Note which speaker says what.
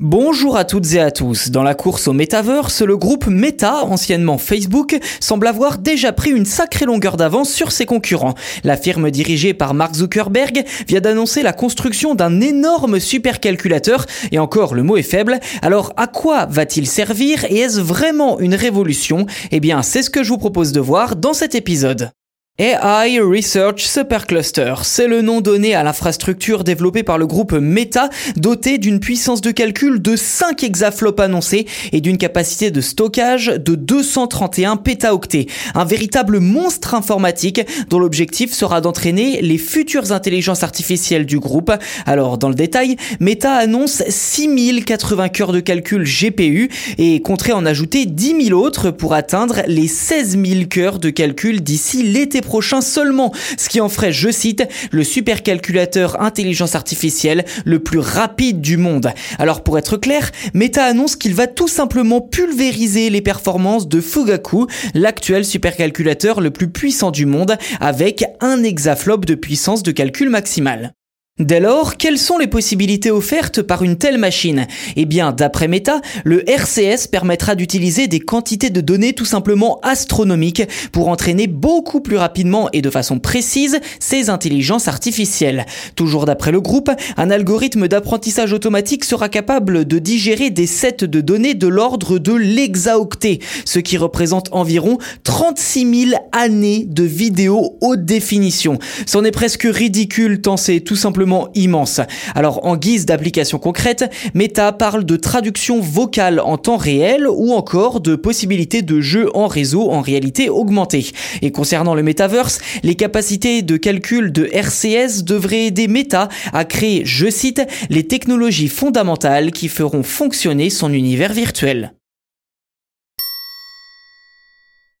Speaker 1: Bonjour à toutes et à tous. Dans la course au Metaverse, le groupe Meta, anciennement Facebook, semble avoir déjà pris une sacrée longueur d'avance sur ses concurrents. La firme dirigée par Mark Zuckerberg vient d'annoncer la construction d'un énorme supercalculateur, et encore le mot est faible. Alors à quoi va-t-il servir et est-ce vraiment une révolution? Eh bien c'est ce que je vous propose de voir dans cet épisode. AI Research Supercluster, c'est le nom donné à l'infrastructure développée par le groupe Meta, dotée d'une puissance de calcul de 5 exaflops annoncés et d'une capacité de stockage de 231 pétaoctets. Un véritable monstre informatique dont l'objectif sera d'entraîner les futures intelligences artificielles du groupe. Alors, dans le détail, Meta annonce 6080 cœurs de calcul GPU et compterait en ajouter 10 000 autres pour atteindre les 16 000 cœurs de calcul d'ici l'été prochain seulement, ce qui en ferait, je cite, le supercalculateur intelligence artificielle le plus rapide du monde. Alors pour être clair, Meta annonce qu'il va tout simplement pulvériser les performances de Fugaku, l'actuel supercalculateur le plus puissant du monde, avec un hexaflop de puissance de calcul maximale. Dès lors, quelles sont les possibilités offertes par une telle machine? Eh bien, d'après Meta, le RCS permettra d'utiliser des quantités de données tout simplement astronomiques pour entraîner beaucoup plus rapidement et de façon précise ces intelligences artificielles. Toujours d'après le groupe, un algorithme d'apprentissage automatique sera capable de digérer des sets de données de l'ordre de l'hexaoctet, ce qui représente environ 36 000 années de vidéos haute définition. C'en est presque ridicule tant c'est tout simplement immense. Alors en guise d'application concrète, Meta parle de traduction vocale en temps réel ou encore de possibilités de jeu en réseau en réalité augmentée. Et concernant le metaverse, les capacités de calcul de RCS devraient aider Meta à créer, je cite, les technologies fondamentales qui feront fonctionner son univers virtuel.